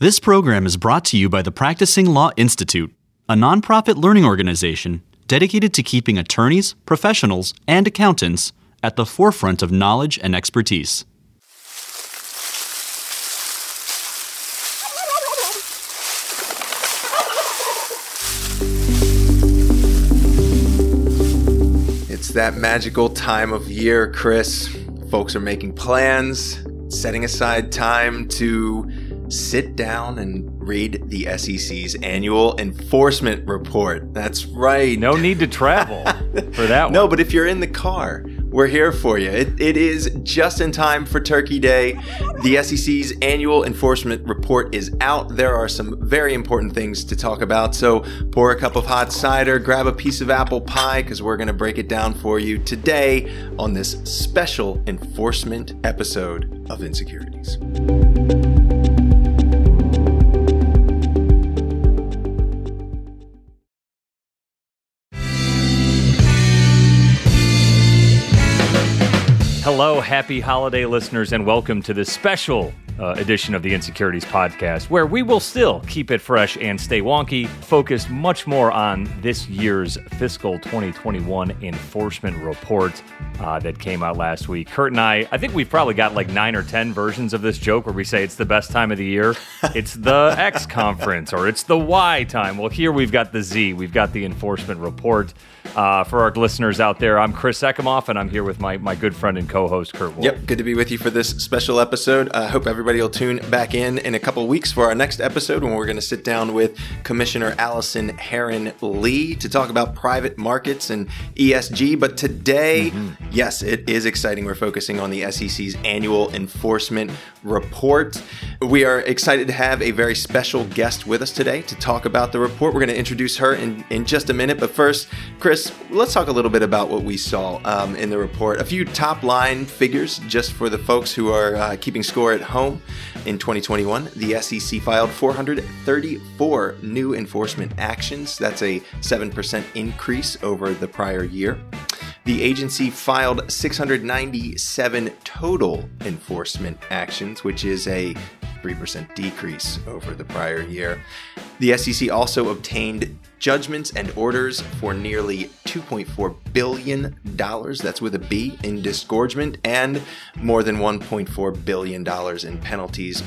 This program is brought to you by the Practicing Law Institute, a nonprofit learning organization dedicated to keeping attorneys, professionals, and accountants at the forefront of knowledge and expertise. It's that magical time of year, Chris. Folks are making plans, setting aside time to sit down and read the SEC's annual enforcement report. That's right. No need to travel for that one. No, but if you're in the car, we're here for you. It, it is just in time for Turkey Day. The SEC's annual enforcement report is out. There are some very important things to talk about. So pour a cup of hot cider, grab a piece of apple pie, because we're going to break it down for you today on this special enforcement episode of Insecurities. Hello, happy holiday listeners, and welcome to this special uh, edition of the Insecurities Podcast, where we will still keep it fresh and stay wonky, focused much more on this year's fiscal 2021 enforcement report uh, that came out last week. Kurt and I, I think we've probably got like nine or 10 versions of this joke where we say it's the best time of the year. it's the X conference or it's the Y time. Well, here we've got the Z, we've got the enforcement report. Uh, for our listeners out there, I'm Chris Ekimoff, and I'm here with my, my good friend and co-host Kurt Wolfe. Yep, good to be with you for this special episode. I uh, hope everybody will tune back in in a couple weeks for our next episode when we're going to sit down with Commissioner Allison Herren Lee to talk about private markets and ESG. But today, mm-hmm. yes, it is exciting. We're focusing on the SEC's annual enforcement report. We are excited to have a very special guest with us today to talk about the report. We're going to introduce her in, in just a minute. But first, Chris, let's talk a little bit about what we saw um, in the report. A few top line figures just for the folks who are uh, keeping score at home. In 2021, the SEC filed 434 new enforcement actions. That's a 7% increase over the prior year. The agency filed 697 total enforcement actions, which is a 3% decrease over the prior year. The SEC also obtained judgments and orders for nearly $2.4 billion, that's with a B, in disgorgement, and more than $1.4 billion in penalties.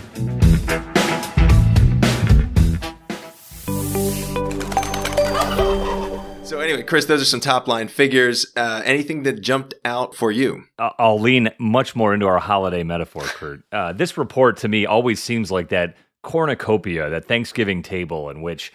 So anyway, Chris, those are some top line figures. Uh, anything that jumped out for you? I'll lean much more into our holiday metaphor, Kurt. Uh, this report to me always seems like that cornucopia, that Thanksgiving table in which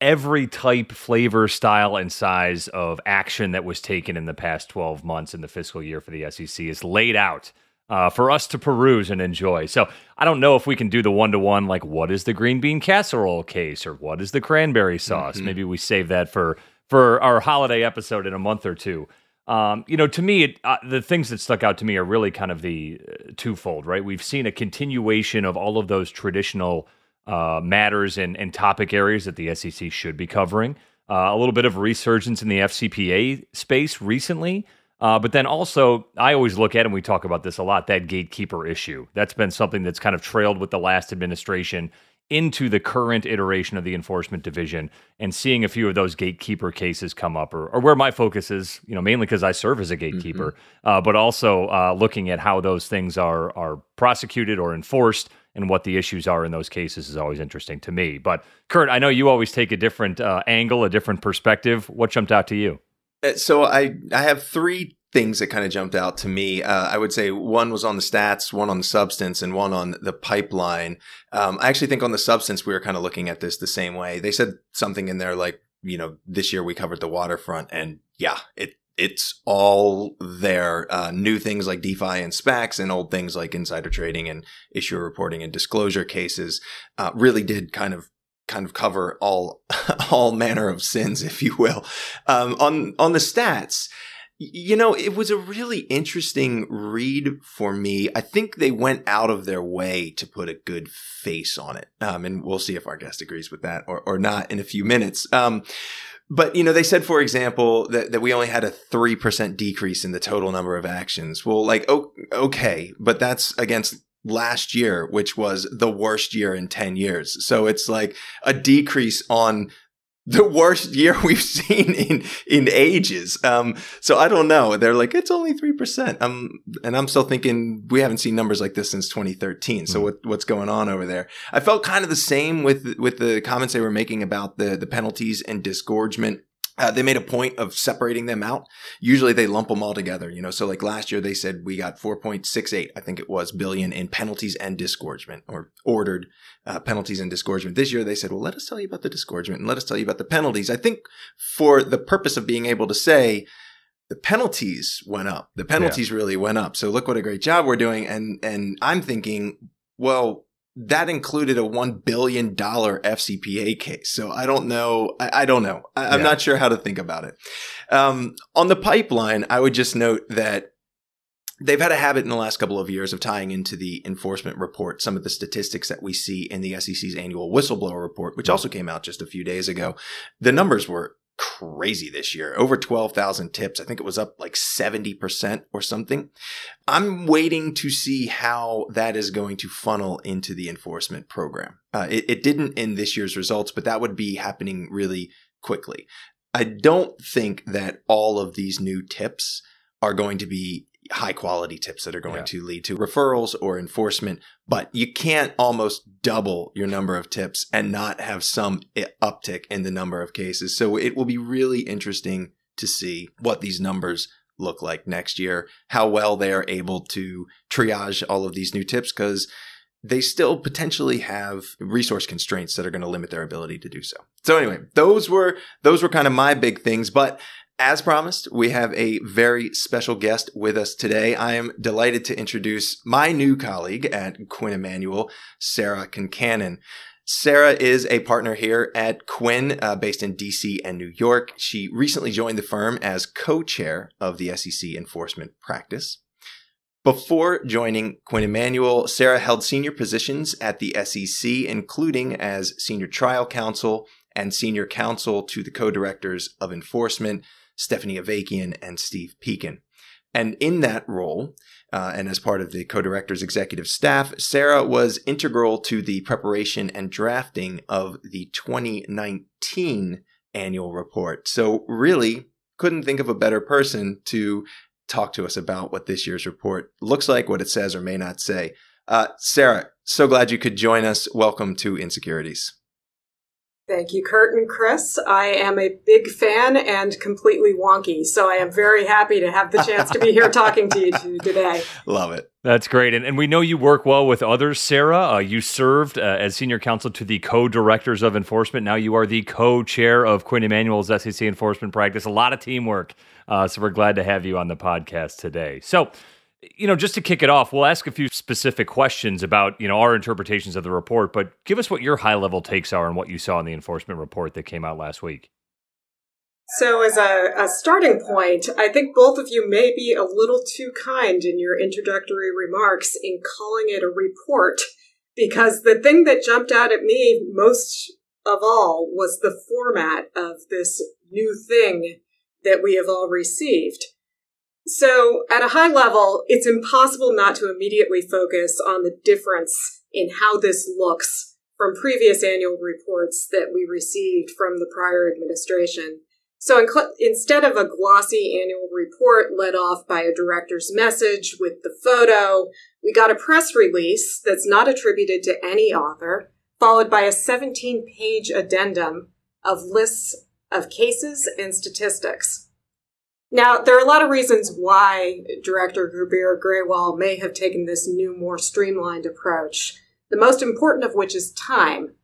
every type, flavor, style, and size of action that was taken in the past 12 months in the fiscal year for the SEC is laid out uh, for us to peruse and enjoy. So I don't know if we can do the one to one, like what is the green bean casserole case or what is the cranberry sauce. Mm-hmm. Maybe we save that for for our holiday episode in a month or two. Um, you know, to me, it, uh, the things that stuck out to me are really kind of the uh, twofold, right? We've seen a continuation of all of those traditional uh, matters and, and topic areas that the SEC should be covering. Uh, a little bit of resurgence in the FCPA space recently. Uh, but then also, I always look at, and we talk about this a lot, that gatekeeper issue. That's been something that's kind of trailed with the last administration into the current iteration of the enforcement division and seeing a few of those gatekeeper cases come up or, or where my focus is you know mainly because i serve as a gatekeeper mm-hmm. uh, but also uh, looking at how those things are are prosecuted or enforced and what the issues are in those cases is always interesting to me. But kurt i know you always take a different uh, angle a different perspective. What jumped out to you? Uh, so i i have three things that kind of jumped out to me. Uh, I would say one was on the stats, one on the substance, and one on the pipeline. Um, I actually think on the substance, we were kind of looking at this the same way. They said something in there like, you know, this year we covered the waterfront, and yeah, it it's all there. Uh, new things like DeFi and SPACs, and old things like insider trading and issuer reporting and disclosure cases uh, really did kind of kind of cover all all manner of sins, if you will. Um, on on the stats, you know, it was a really interesting read for me. I think they went out of their way to put a good face on it. Um, and we'll see if our guest agrees with that or, or not in a few minutes. Um, but, you know, they said, for example, that, that we only had a 3% decrease in the total number of actions. Well, like, oh, okay, but that's against last year, which was the worst year in 10 years. So it's like a decrease on the worst year we've seen in in ages. Um, so I don't know. They're like it's only three percent. Um, and I'm still thinking we haven't seen numbers like this since 2013. So mm. what, what's going on over there? I felt kind of the same with with the comments they were making about the the penalties and disgorgement uh, they made a point of separating them out. Usually they lump them all together, you know. So like last year they said we got 4.68, I think it was billion in penalties and disgorgement or ordered uh, penalties and disgorgement. This year they said, well, let us tell you about the disgorgement and let us tell you about the penalties. I think for the purpose of being able to say the penalties went up, the penalties yeah. really went up. So look what a great job we're doing. And, and I'm thinking, well, that included a $1 billion FCPA case. So I don't know. I, I don't know. I, am yeah. not sure how to think about it. Um, on the pipeline, I would just note that they've had a habit in the last couple of years of tying into the enforcement report some of the statistics that we see in the SEC's annual whistleblower report, which also came out just a few days ago. The numbers were crazy this year. Over 12,000 tips. I think it was up like 70% or something. I'm waiting to see how that is going to funnel into the enforcement program. Uh, it, it didn't in this year's results, but that would be happening really quickly. I don't think that all of these new tips are going to be high quality tips that are going yeah. to lead to referrals or enforcement, but you can't almost double your number of tips and not have some uptick in the number of cases. So it will be really interesting to see what these numbers look like next year, how well they are able to triage all of these new tips because they still potentially have resource constraints that are going to limit their ability to do so. So anyway, those were those were kind of my big things, but as promised, we have a very special guest with us today. I am delighted to introduce my new colleague at Quinn Emanuel, Sarah Concannon. Sarah is a partner here at Quinn, uh, based in DC and New York. She recently joined the firm as co-chair of the SEC enforcement practice. Before joining Quinn Emanuel, Sarah held senior positions at the SEC, including as senior trial counsel and senior counsel to the co-directors of enforcement. Stephanie Avakian and Steve Peikin. And in that role, uh, and as part of the co-director's executive staff, Sarah was integral to the preparation and drafting of the 2019 annual report. So really couldn't think of a better person to talk to us about what this year's report looks like, what it says or may not say. Uh, Sarah, so glad you could join us. Welcome to Insecurities. Thank you, Kurt and Chris. I am a big fan and completely wonky, so I am very happy to have the chance to be here talking to you two today. Love it. That's great. And, and we know you work well with others, Sarah. Uh, you served uh, as senior counsel to the co directors of enforcement. Now you are the co chair of Quinn Emanuel's SEC enforcement practice. A lot of teamwork. Uh, so we're glad to have you on the podcast today. So, you know, just to kick it off, we'll ask a few specific questions about, you know, our interpretations of the report, but give us what your high level takes are on what you saw in the enforcement report that came out last week. So, as a, a, starting point, I think both of you may be a little too kind in your introductory remarks in calling it a report, because the thing that jumped out at me most of all was the format of this new thing that we have all received. So, at a high level, it's impossible not to immediately focus on the difference in how this looks from previous annual reports that we received from the prior administration. So, in cl- instead of a glossy annual report led off by a director's message with the photo, we got a press release that's not attributed to any author, followed by a 17 page addendum of lists of cases and statistics. Now, there are a lot of reasons why Director Gurbir Grewal may have taken this new, more streamlined approach, the most important of which is time.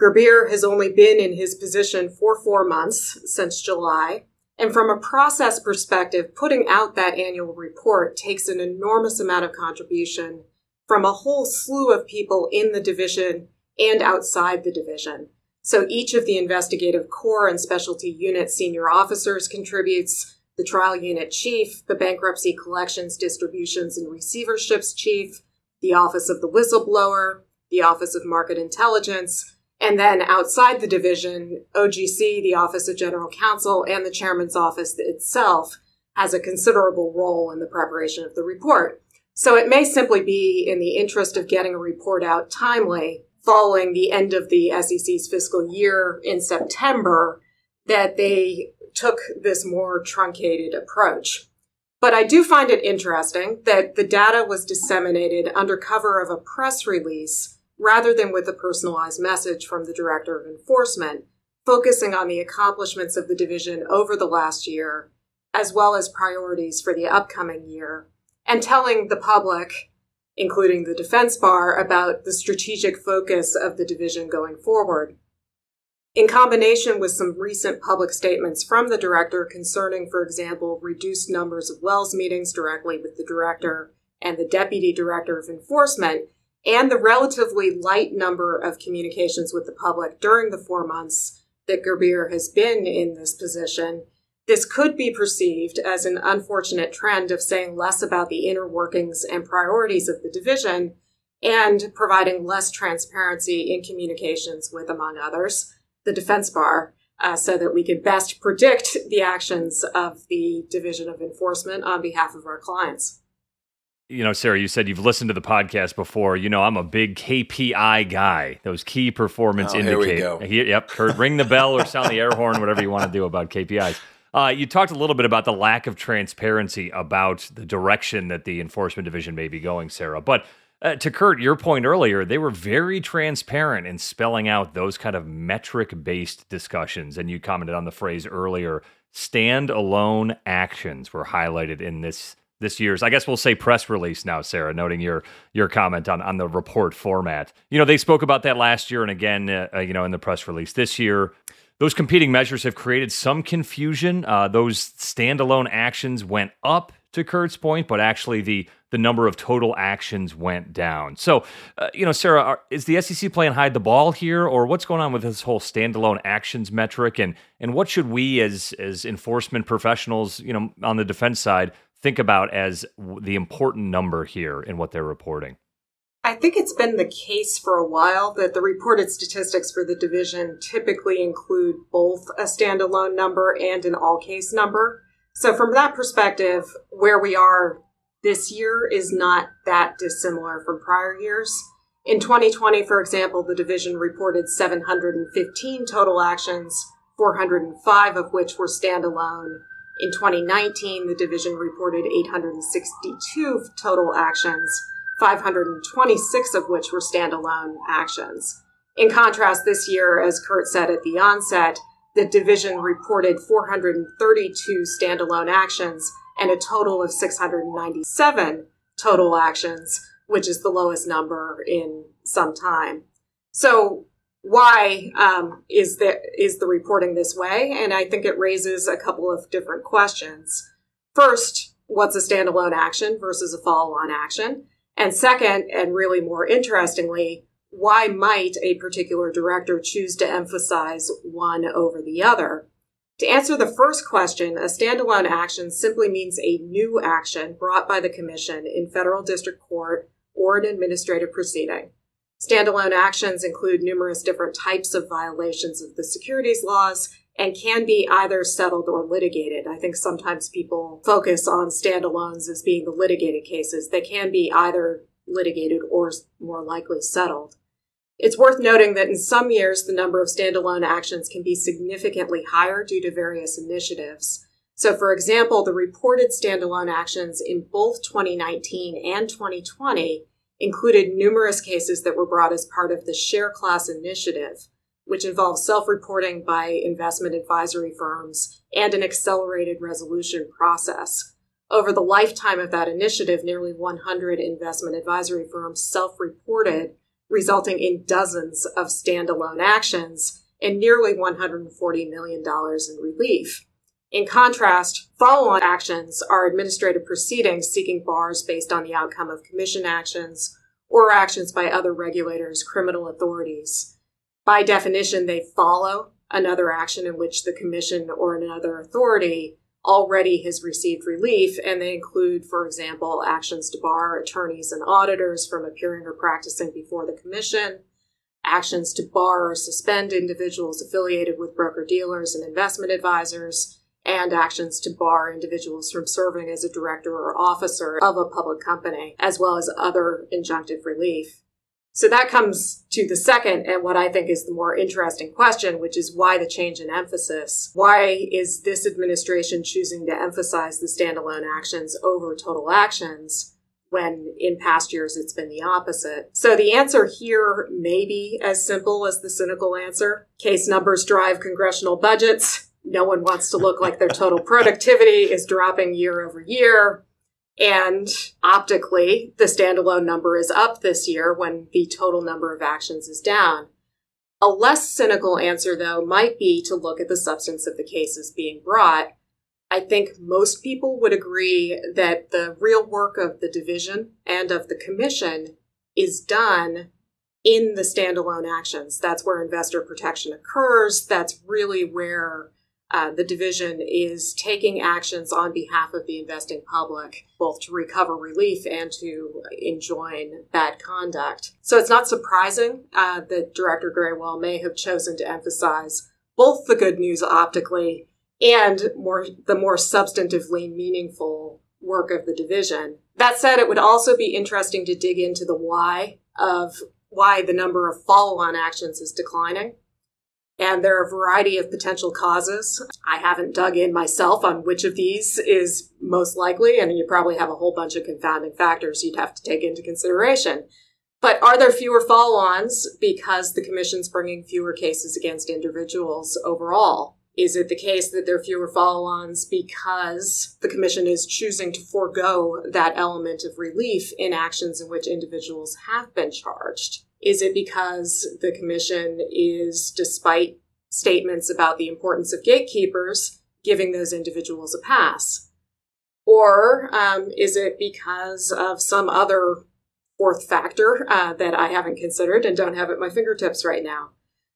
Gurbir has only been in his position for four months since July, and from a process perspective, putting out that annual report takes an enormous amount of contribution from a whole slew of people in the division and outside the division. So each of the investigative core and specialty unit senior officers contributes, the trial unit chief, the bankruptcy collections, distributions, and receiverships chief, the office of the whistleblower, the office of market intelligence, and then outside the division, OGC, the office of general counsel, and the chairman's office itself has a considerable role in the preparation of the report. So it may simply be in the interest of getting a report out timely following the end of the SEC's fiscal year in September that they took this more truncated approach. But I do find it interesting that the data was disseminated under cover of a press release rather than with a personalized message from the Director of Enforcement, focusing on the accomplishments of the division over the last year, as well as priorities for the upcoming year, and telling the public, including the defense bar, about the strategic focus of the division going forward. In combination with some recent public statements from the director concerning, for example, reduced numbers of Wells meetings directly with the director and the deputy director of enforcement, and the relatively light number of communications with the public during the four months that Gurbir has been in this position, this could be perceived as an unfortunate trend of saying less about the inner workings and priorities of the division and providing less transparency in communications with, among others, the defense bar, uh, so that we could best predict the actions of the Division of Enforcement on behalf of our clients you know, Sarah, you said you've listened to the podcast before. You know, I'm a big KPI guy. Those key performance oh, indicators. Yep, Kurt, ring the bell or sound the air horn, whatever you want to do about KPIs. Uh, you talked a little bit about the lack of transparency about the direction that the enforcement division may be going, Sarah. But uh, to Kurt, your point earlier, they were very transparent in spelling out those kind of metric based discussions. And you commented on the phrase earlier stand-alone actions were highlighted in this this year's, I guess we'll say press release now, Sarah, noting your your comment on on the report format. You know, they spoke about that last year and again, uh, uh, you know, in the press release this year. Those competing measures have created some confusion. Uh, those standalone actions went up to Kurt's point, but actually the the number of total actions went down. So, uh, you know, Sarah, are, is the SEC playing hide the ball here, or what's going on with this whole standalone actions metric, and and what should we as as enforcement professionals, you know, on the defense side, think about as the important number here in what they're reporting? I think it's been the case for a while that the reported statistics for the division typically include both a standalone number and an all case number. So, from that perspective, where we are this year is not that dissimilar from prior years. In 2020, for example, the division reported 715 total actions, 405 of which were standalone, in 2019, the division reported 862 total actions, 526 of which were standalone actions. In contrast, this year, as Kurt said at the onset, the division reported 432 standalone actions and a total of 697 total actions, which is the lowest number in some time. So why um, is the is the reporting this way? And I think it raises a couple of different questions. First, what's a standalone action versus a follow-on action? And second, and really more interestingly, why might a particular director choose to emphasize one over the other? To answer the first question, a standalone action simply means a new action brought by the Commission in federal district court or an administrative proceeding. Standalone actions include numerous different types of violations of the securities laws and can be either settled or litigated. I think sometimes people focus on standalones as being the litigated cases. They can be either litigated or more likely settled. It's worth noting that in some years, the number of standalone actions can be significantly higher due to various initiatives. So, for example, the reported standalone actions in both 2019 and 2020 included numerous cases that were brought as part of the share class initiative, which involves self reporting by investment advisory firms and an accelerated resolution process. Over the lifetime of that initiative, nearly 100 investment advisory firms self reported, resulting in dozens of standalone actions and nearly $140 million in relief. In contrast, follow on actions are administrative proceedings seeking bars based on the outcome of commission actions or actions by other regulators, criminal authorities. By definition, they follow another action in which the commission or another authority already has received relief, and they include, for example, actions to bar attorneys and auditors from appearing or practicing before the commission, actions to bar or suspend individuals affiliated with broker dealers and investment advisors, and actions to bar individuals from serving as a director or officer of a public company, as well as other injunctive relief. So that comes to the second and what I think is the more interesting question, which is why the change in emphasis? Why is this administration choosing to emphasize the standalone actions over total actions when in past years it's been the opposite? So the answer here may be as simple as the cynical answer. Case numbers drive congressional budgets. No one wants to look like their total productivity is dropping year over year. And optically, the standalone number is up this year when the total number of actions is down. A less cynical answer, though, might be to look at the substance of the cases being brought. I think most people would agree that the real work of the division and of the commission is done in the standalone actions. That's where investor protection occurs. That's really where uh, the division is taking actions on behalf of the investing public, both to recover relief and to enjoin bad conduct. So it's not surprising uh, that Director Grewal may have chosen to emphasize both the good news optically and more the more substantively meaningful work of the division. That said, it would also be interesting to dig into the why of why the number of follow-on actions is declining. And there are a variety of potential causes. I haven't dug in myself on which of these is most likely, and you probably have a whole bunch of confounding factors you'd have to take into consideration. But are there fewer follow ons because the Commission's bringing fewer cases against individuals overall? Is it the case that there are fewer follow ons because the Commission is choosing to forego that element of relief in actions in which individuals have been charged? Is it because the commission is, despite statements about the importance of gatekeepers, giving those individuals a pass? Or um, is it because of some other fourth factor uh, that I haven't considered and don't have at my fingertips right now?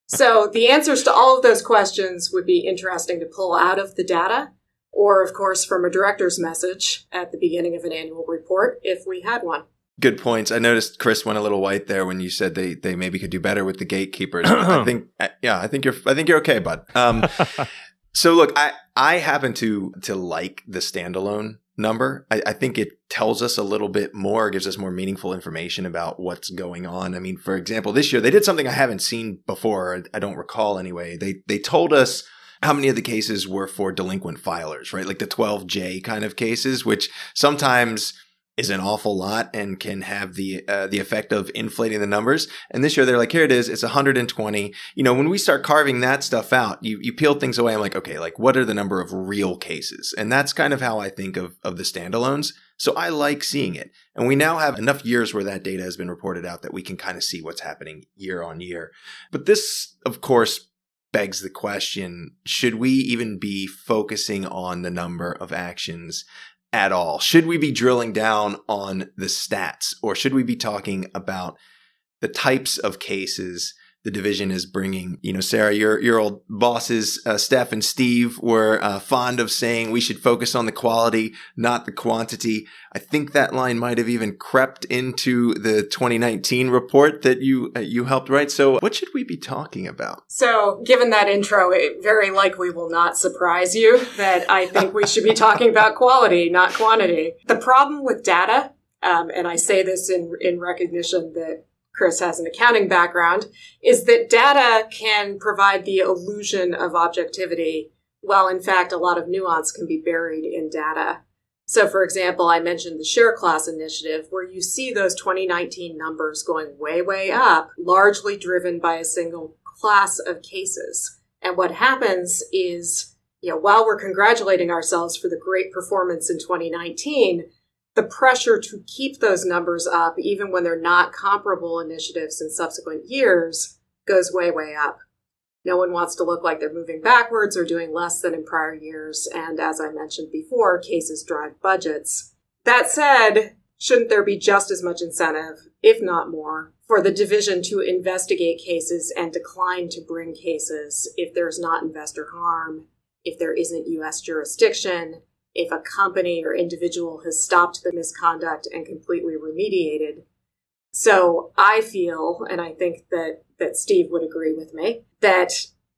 So the answers to all of those questions would be interesting to pull out of the data, or of course from a director's message at the beginning of an annual report if we had one. Good points. I noticed Chris went a little white there when you said they they maybe could do better with the gatekeepers. I think yeah, I think you're I think you're okay, bud. Um, so look, I I happen to to like the standalone number. I, I, think it tells us a little bit more, gives us more meaningful information about what's going on. I mean, for example, this year they did something I haven't seen before. I don't recall anyway. They they told us how many of the cases were for delinquent filers, right? Like the 12J kind of cases, which sometimes is an awful lot and can have the uh, the effect of inflating the numbers. And this year they're like, here it is, it's 120. You know, when we start carving that stuff out, you you peel things away. I'm like, okay, like what are the number of real cases? And that's kind of how I think of of the standalones. So I like seeing it. And we now have enough years where that data has been reported out that we can kind of see what's happening year on year. But this, of course, begs the question should we even be focusing on the number of actions at all? Should we be drilling down on the stats or should we be talking about the types of cases the division is bringing. You know, Sarah, your your old bosses, uh, Steph and Steve, were uh, fond of saying we should focus on the quality, not the quantity. I think that line might have even crept into the 2019 report that you uh, you helped write. So, what should we be talking about? So, given that intro, it very likely will not surprise you that I think we should be talking about quality, not quantity. The problem with data, um, and I say this in in recognition that Chris has an accounting background, is that data can provide the illusion of objectivity, while in fact a lot of nuance can be buried in data. So, for example, I mentioned the share class initiative, where you see those 2019 numbers going way, way up, largely driven by a single class of cases. And what happens is, you know, while we're congratulating ourselves for the great performance in 2019, the pressure to keep those numbers up, even when they're not comparable initiatives in subsequent years, goes way, way up. No one wants to look like they're moving backwards or doing less than in prior years. And as I mentioned before, cases drive budgets. That said, shouldn't there be just as much incentive, if not more, for the division to investigate cases and decline to bring cases if there's not investor harm, if there isn't U.S. jurisdiction, if a company or individual has stopped the misconduct and completely remediated. So I feel, and I think that, that Steve would agree with me, that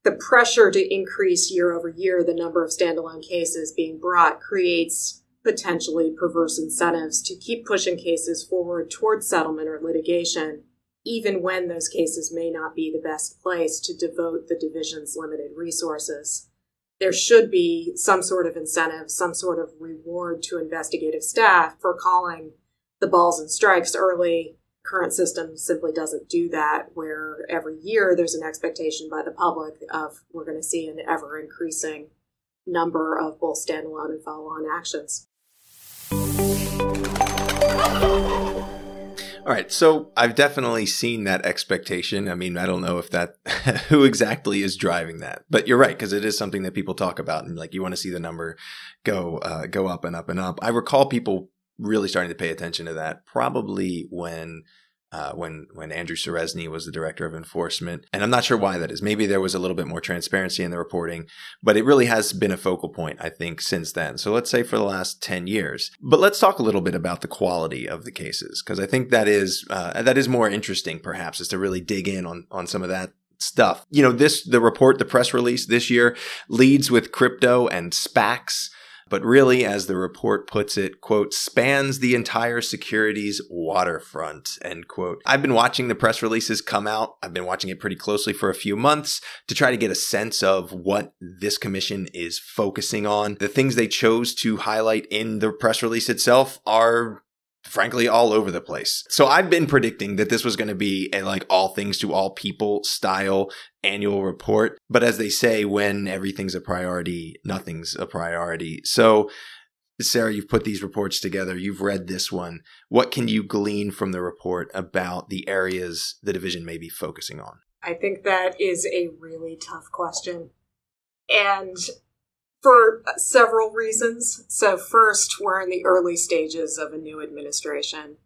the pressure to increase year over year the number of standalone cases being brought creates potentially perverse incentives to keep pushing cases forward towards settlement or litigation, even when those cases may not be the best place to devote the division's limited resources. There should be some sort of incentive, some sort of reward to investigative staff for calling the balls and strikes early. Current system simply doesn't do that, where every year there's an expectation by the public of we're going to see an ever increasing number of both standalone and follow on actions. All right, so I've definitely seen that expectation. I mean, I don't know if that who exactly is driving that, but you're right because it is something that people talk about, and like you want to see the number go uh, go up and up and up. I recall people really starting to pay attention to that probably when uh, when when Andrew Ceresney was the director of enforcement, and I'm not sure why that is. Maybe there was a little bit more transparency in the reporting, but it really has been a focal point, I think, since then. So let's say for the last ten years. But let's talk a little bit about the quality of the cases, because I think that is uh, that is more interesting, perhaps, is to really dig in on on some of that stuff. You know, this the report, the press release this year leads with crypto and SPACs but really, as the report puts it, quote, spans the entire securities waterfront, end quote. I've been watching the press releases come out. I've been watching it pretty closely for a few months to try to get a sense of what this commission is focusing on. The things they chose to highlight in the press release itself are frankly all over the place. So I've been predicting that this was going to be a like all things to all people style annual report. But as they say, when everything's a priority, nothing's a priority. So Sarah, you've put these reports together. You've read this one. What can you glean from the report about the areas the division may be focusing on? I think that is a really tough question. And for several reasons. So, first, we're in the early stages of a new administration.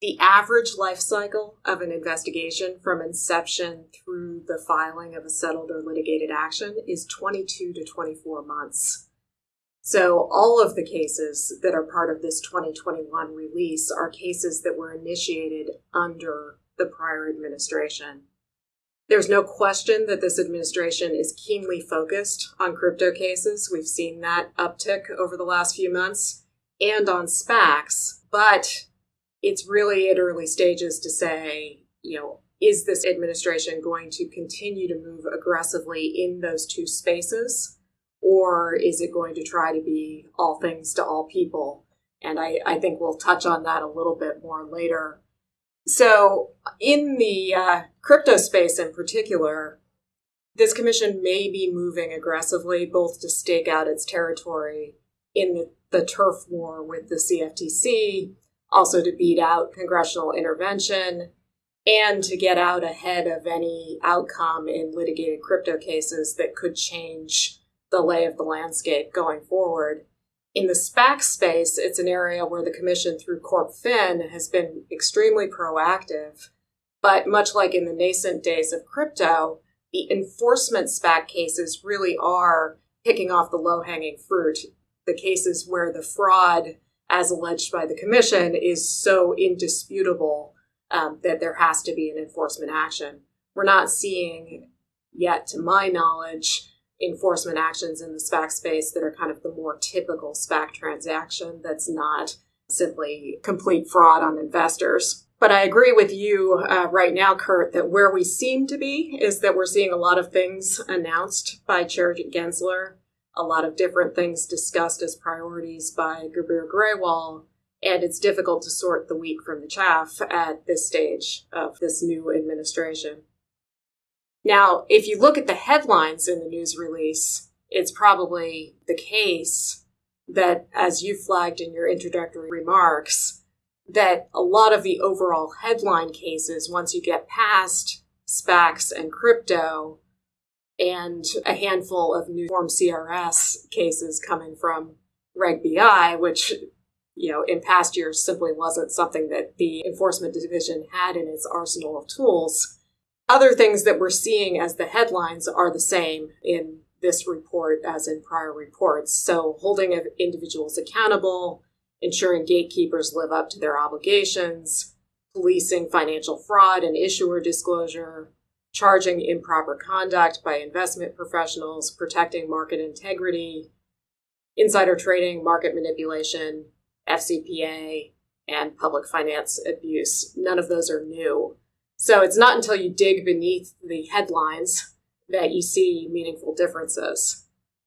The average life cycle of an investigation from inception through the filing of a settled or litigated action is 22 to 24 months. So, all of the cases that are part of this 2021 release are cases that were initiated under the prior administration. There's no question that this administration is keenly focused on crypto cases. We've seen that uptick over the last few months and on SPACs, but it's really at early stages to say, you know, is this administration going to continue to move aggressively in those two spaces? Or is it going to try to be all things to all people? And I, I think we'll touch on that a little bit more later. So, in the uh, crypto space in particular, this commission may be moving aggressively both to stake out its territory in the, the turf war with the CFTC, also to beat out congressional intervention, and to get out ahead of any outcome in litigated crypto cases that could change the lay of the landscape going forward. In the SPAC space, it's an area where the Commission, through CorpFin, has been extremely proactive. But much like in the nascent days of crypto, the enforcement SPAC cases really are picking off the low hanging fruit. The cases where the fraud, as alleged by the Commission, is so indisputable um, that there has to be an enforcement action. We're not seeing yet, to my knowledge, enforcement actions in the SPAC space that are kind of the more typical SPAC transaction that's not simply complete fraud on investors. But I agree with you uh, right now, Kurt, that where we seem to be is that we're seeing a lot of things announced by Chair Gensler, a lot of different things discussed as priorities by Gurbir Grewal, and it's difficult to sort the wheat from the chaff at this stage of this new administration. Now, if you look at the headlines in the news release, it's probably the case that, as you flagged in your introductory remarks, that a lot of the overall headline cases, once you get past SPACs and crypto, and a handful of new form CRS cases coming from Reg BI, which you know in past years simply wasn't something that the enforcement division had in its arsenal of tools other things that we're seeing as the headlines are the same in this report as in prior reports. So, holding of individuals accountable, ensuring gatekeepers live up to their obligations, policing financial fraud and issuer disclosure, charging improper conduct by investment professionals, protecting market integrity, insider trading, market manipulation, FCPA, and public finance abuse. None of those are new. So it's not until you dig beneath the headlines that you see meaningful differences.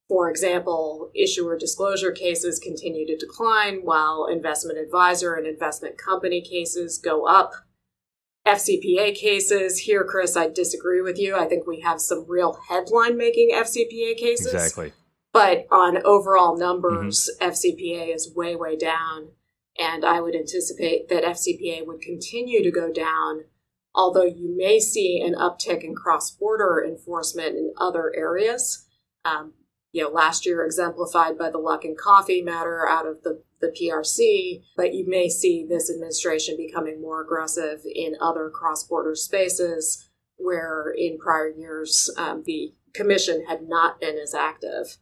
For example, issuer disclosure cases continue to decline while investment advisor and investment company cases go up. FCPA cases, here, Chris, I disagree with you. I think we have some real headline making FCPA cases. Exactly. But on overall numbers, mm-hmm. FCPA is way, way down. And I would anticipate that FCPA would continue to go down, although you may see an uptick in cross border enforcement in other areas. Um, you know, last year exemplified by the Luckin Coffee matter out of the, the PRC, but you may see this administration becoming more aggressive in other cross border spaces where in prior years um, the commission had not been as active.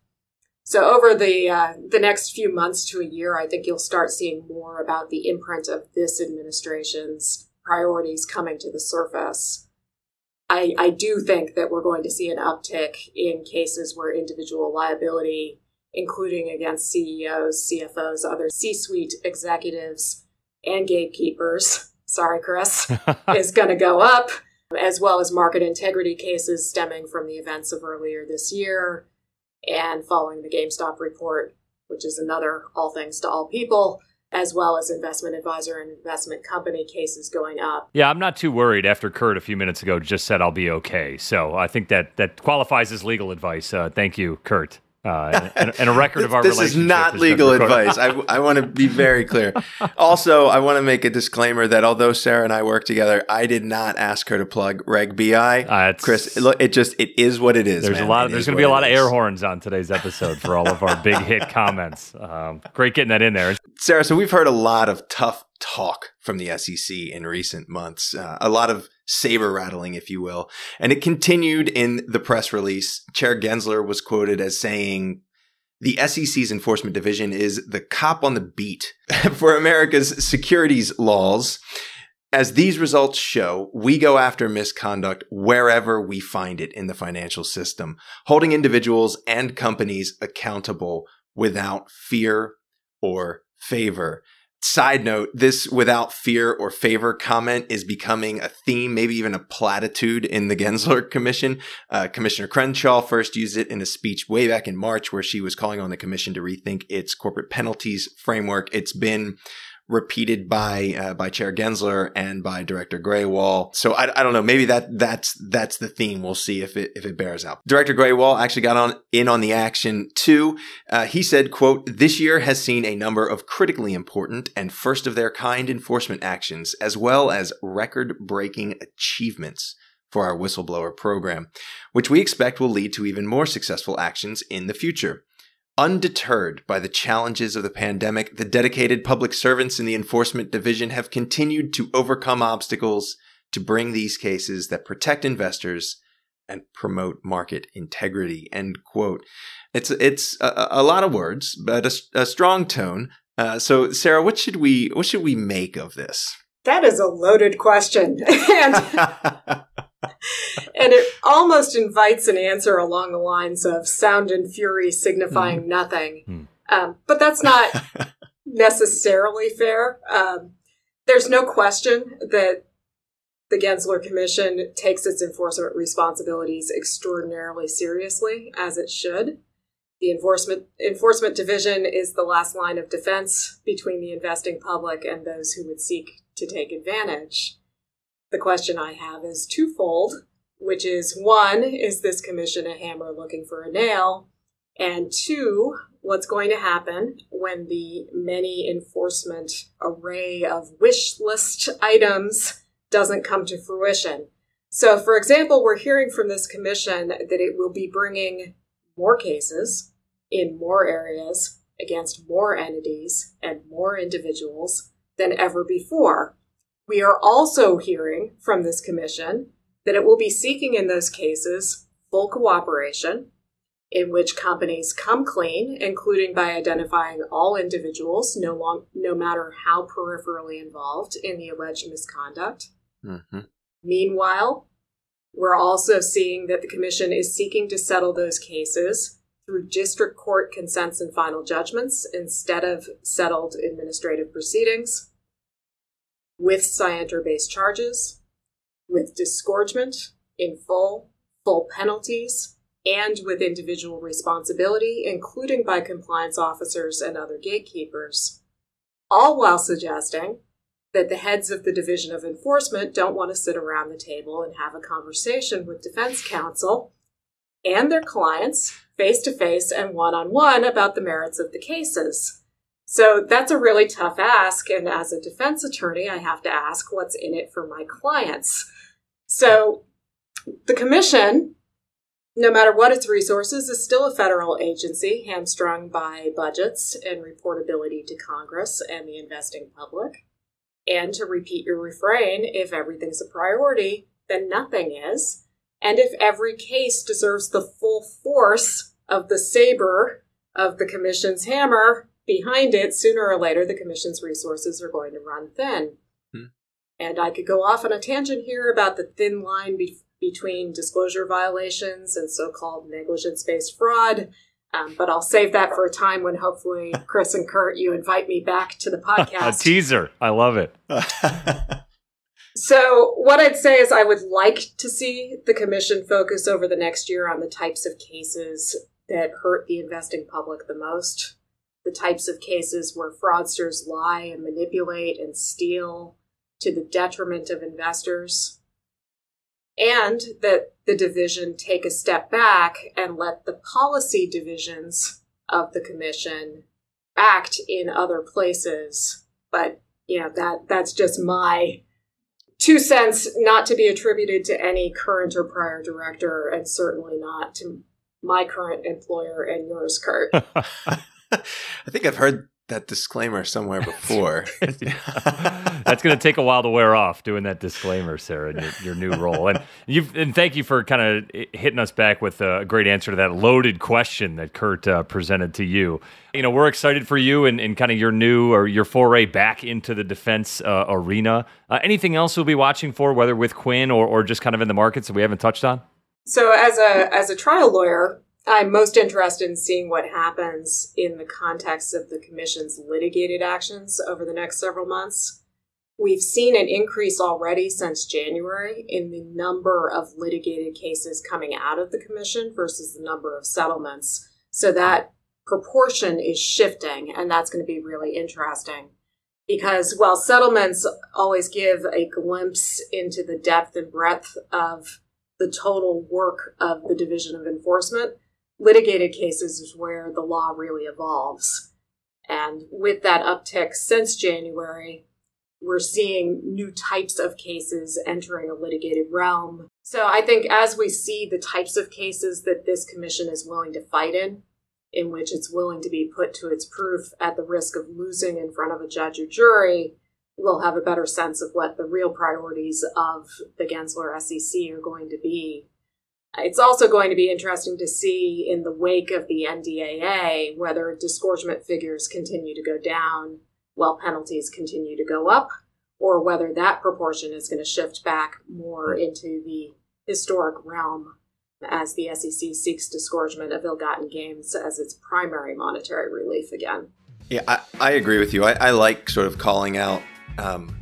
So over the uh, the next few months to a year, I think you'll start seeing more about the imprint of this administration's priorities coming to the surface. I, I do think that we're going to see an uptick in cases where individual liability, including against CEOs, CFOs, other C-suite executives, and gatekeepers, sorry, Chris, is going to go up, as well as market integrity cases stemming from the events of earlier this year and following the GameStop report, which is another all things to all people, as well as investment advisor and investment company cases going up. Yeah, I'm not too worried after Kurt a few minutes ago just said I'll be okay. So I think that that qualifies as legal advice. Uh, thank you, Kurt uh, and, and, a record of our this is not legal advice. I, I want to be very clear. also, I want to make a disclaimer that although Sarah and I work together, I did not ask her to plug Reg BI. Uh, Chris, it, it, just it is what it is. There's man. a lot. Of, there's going to be a lot of air horns on today's episode for all of our big hit comments. Um, great getting that in there, Sarah. So we've heard a lot of tough talk from the SEC in recent months. Uh, a lot of saber rattling, if you will. And it continued in the press release. Chair Gensler was quoted as saying, the SEC's enforcement division is the cop on the beat for America's securities laws. As these results show, we go after misconduct wherever we find it in the financial system, holding individuals and companies accountable without fear or favor. Side note, this without fear or favor comment is becoming a theme, maybe even a platitude in the Gensler Commission. Uh, Commissioner Crenshaw first used it in a speech way back in March where she was calling on the commission to rethink its corporate penalties framework. It's been repeated by uh, by Chair Gensler and by Director Grewal. So I, I don't know. Maybe that that's that's the theme. We'll see if it if it bears out. Director Grewal actually got on in on the action too. Uh, he said, "quote This year has seen a number of critically important and first of their kind enforcement actions, as well as record breaking achievements." For our whistleblower program, which we expect will lead to even more successful actions in the future. Undeterred by the challenges of the pandemic, the dedicated public servants in the enforcement division have continued to overcome obstacles to bring these cases that protect investors and promote market integrity. End quote. It's it's a, a lot of words, but a, a strong tone. Uh, so, Sarah, what should we what should we make of this? That is a loaded question, and and it almost invites an answer along the lines of sound and fury signifying mm. nothing. Mm. Um, but that's not necessarily fair. Um, there's no question that the Gensler Commission takes its enforcement responsibilities extraordinarily seriously, as it should. The enforcement enforcement division is the last line of defense between the investing public and those who would seek to take advantage. The question I have is twofold, which is one, is this commission a hammer looking for a nail? And two, what's going to happen when the many enforcement array of wish list items doesn't come to fruition? So, for example, we're hearing from this commission that it will be bringing more cases in more areas against more entities and more individuals than ever before. We are also hearing from this commission that it will be seeking in those cases full cooperation, in which companies come clean, including by identifying all individuals, no, long, no matter how peripherally involved in the alleged misconduct. Mm-hmm. Meanwhile, We're also seeing that the Commission is seeking to settle those cases through district court consents and final judgments instead of settled administrative proceedings, with scienter based charges, with disgorgement in full, full penalties, and with individual responsibility, including by compliance officers and other gatekeepers, all while suggesting that the heads of the Division of Enforcement don't want to sit around the table and have a conversation with defense counsel and their clients face to face and one on one about the merits of the cases. So that's a really tough ask. And as a defense attorney, I have to ask what's in it for my clients. So the commission, no matter what its resources, is still a federal agency hamstrung by budgets and reportability to Congress and the investing public. And to repeat your refrain, if everything's a priority, then nothing is. And if every case deserves the full force of the saber of the Commission's hammer behind it, sooner or later the Commission's resources are going to run thin. Hmm. And I could go off on a tangent here about the thin line be- between disclosure violations and so called negligence based fraud. Um, but I'll save that for a time when hopefully Chris and Kurt, you invite me back to the podcast. a teaser. I love it. so, what I'd say is I would like to see the commission focus over the next year on the types of cases that hurt the investing public the most, the types of cases where fraudsters lie and manipulate and steal to the detriment of investors and that the division take a step back and let the policy divisions of the commission act in other places. But you know that that's just my two cents, not to be attributed to any current or prior director, and certainly not to my current employer and yours, Kurt. I think I've heard that disclaimer somewhere before. That's going to take a while to wear off doing that disclaimer, Sarah, in your, your new role. And you and thank you for kind of hitting us back with a great answer to that loaded question that Kurt uh, presented to you. You know, we're excited for you and, and kind of your new or your foray back into the defense uh, arena. Uh, anything else we'll be watching for, whether with Quinn or, or just kind of in the markets that we haven't touched on? So, as a as a trial lawyer, I'm most interested in seeing what happens in the context of the Commission's litigated actions over the next several months. We've seen an increase already since January in the number of litigated cases coming out of the Commission versus the number of settlements. So that proportion is shifting, and that's going to be really interesting. Because while settlements always give a glimpse into the depth and breadth of the total work of the Division of Enforcement, litigated cases is where the law really evolves. And with that uptick since January, we're seeing new types of cases entering a litigated realm. So I think as we see the types of cases that this commission is willing to fight in, in which it's willing to be put to its proof at the risk of losing in front of a judge or jury, we'll have a better sense of what the real priorities of the Gensler SEC are going to be it's also going to be interesting to see in the wake of the NDAA whether disgorgement figures continue to go down while penalties continue to go up, or whether that proportion is going to shift back more into the historic realm as the SEC seeks disgorgement of ill-gotten gains as its primary monetary relief again. Yeah, I, I agree with you. I, I like sort of calling out um,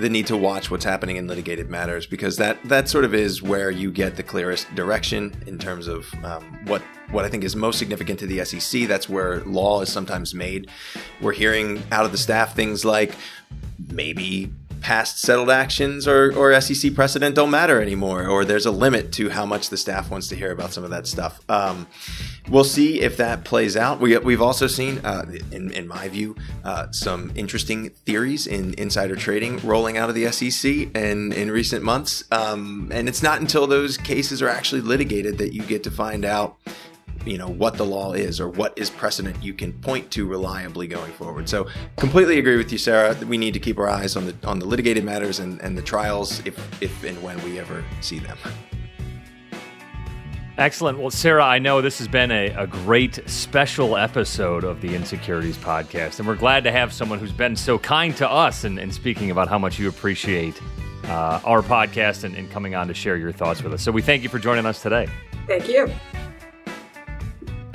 the need to watch what's happening in litigated matters because that that sort of is where you get the clearest direction in terms of um, what what I think is most significant to the SEC. That's where law is sometimes made. We're hearing out of the staff things like maybe past settled actions or, or SEC precedent don't matter anymore, or there's a limit to how much the staff wants to hear about some of that stuff. Um, we'll see if that plays out. We, we've also seen, uh, in, in my view, uh, some interesting theories in insider trading rolling out of the SEC and in recent months. Um, and it's not until those cases are actually litigated that you get to find out you know what the law is or what is precedent you can point to reliably going forward. So completely agree with you, Sarah. We need to keep our eyes on the on the litigated matters and, and the trials if if and when we ever see them. Excellent. Well, Sarah, I know this has been a, a great special episode of the Insecurities podcast, and we're glad to have someone who's been so kind to us and, and speaking about how much you appreciate uh, our podcast and, and coming on to share your thoughts with us. So we thank you for joining us today. Thank you.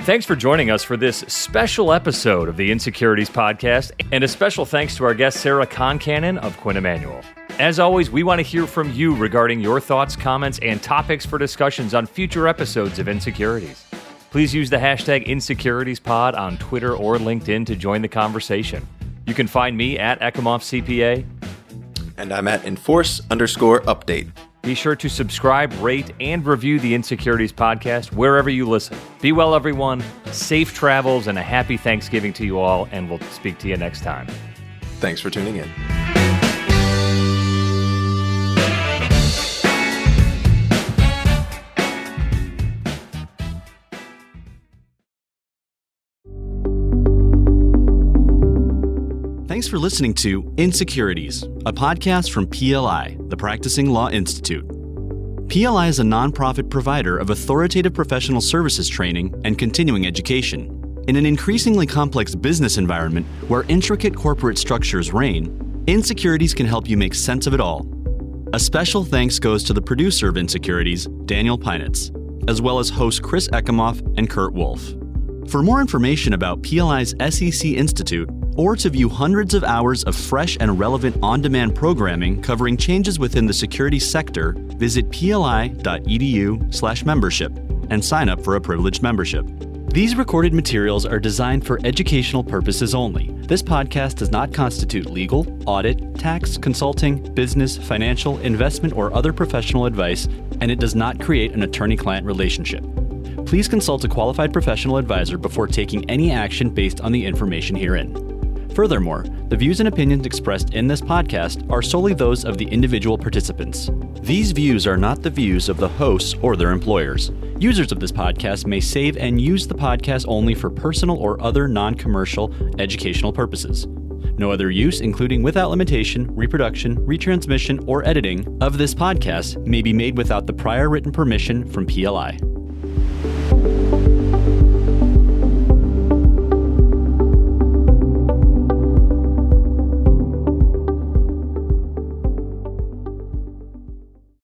Thanks for joining us for this special episode of the Insecurities Podcast, and a special thanks to our guest, Sarah Concannon of Quinn Emanuel. As always, we want to hear from you regarding your thoughts, comments, and topics for discussions on future episodes of Insecurities. Please use the hashtag InsecuritiesPod on Twitter or LinkedIn to join the conversation. You can find me at Ekimoff CPA. And I'm at Enforce underscore update. Be sure to subscribe, rate, and review the Insecurities podcast wherever you listen. Be well, everyone. Safe travels and a happy Thanksgiving to you all, and we'll speak to you next time. Thanks for tuning in. Thanks for listening to Insecurities, a podcast from PLI, the Practicing Law Institute. PLI is a nonprofit provider of authoritative professional services training and continuing education. In an increasingly complex business environment where intricate corporate structures reign, Insecurities can help you make sense of it all. A special thanks goes to the producer of Insecurities, Daniel Pinitz, as well as hosts Chris Ekimoff and Kurt Wolfe. For more information about PLI's SEC Institute, or to view hundreds of hours of fresh and relevant on demand programming covering changes within the security sector, visit pli.edu/slash membership and sign up for a privileged membership. These recorded materials are designed for educational purposes only. This podcast does not constitute legal, audit, tax, consulting, business, financial, investment, or other professional advice, and it does not create an attorney client relationship. Please consult a qualified professional advisor before taking any action based on the information herein. Furthermore, the views and opinions expressed in this podcast are solely those of the individual participants. These views are not the views of the hosts or their employers. Users of this podcast may save and use the podcast only for personal or other non commercial educational purposes. No other use, including without limitation, reproduction, retransmission, or editing of this podcast, may be made without the prior written permission from PLI.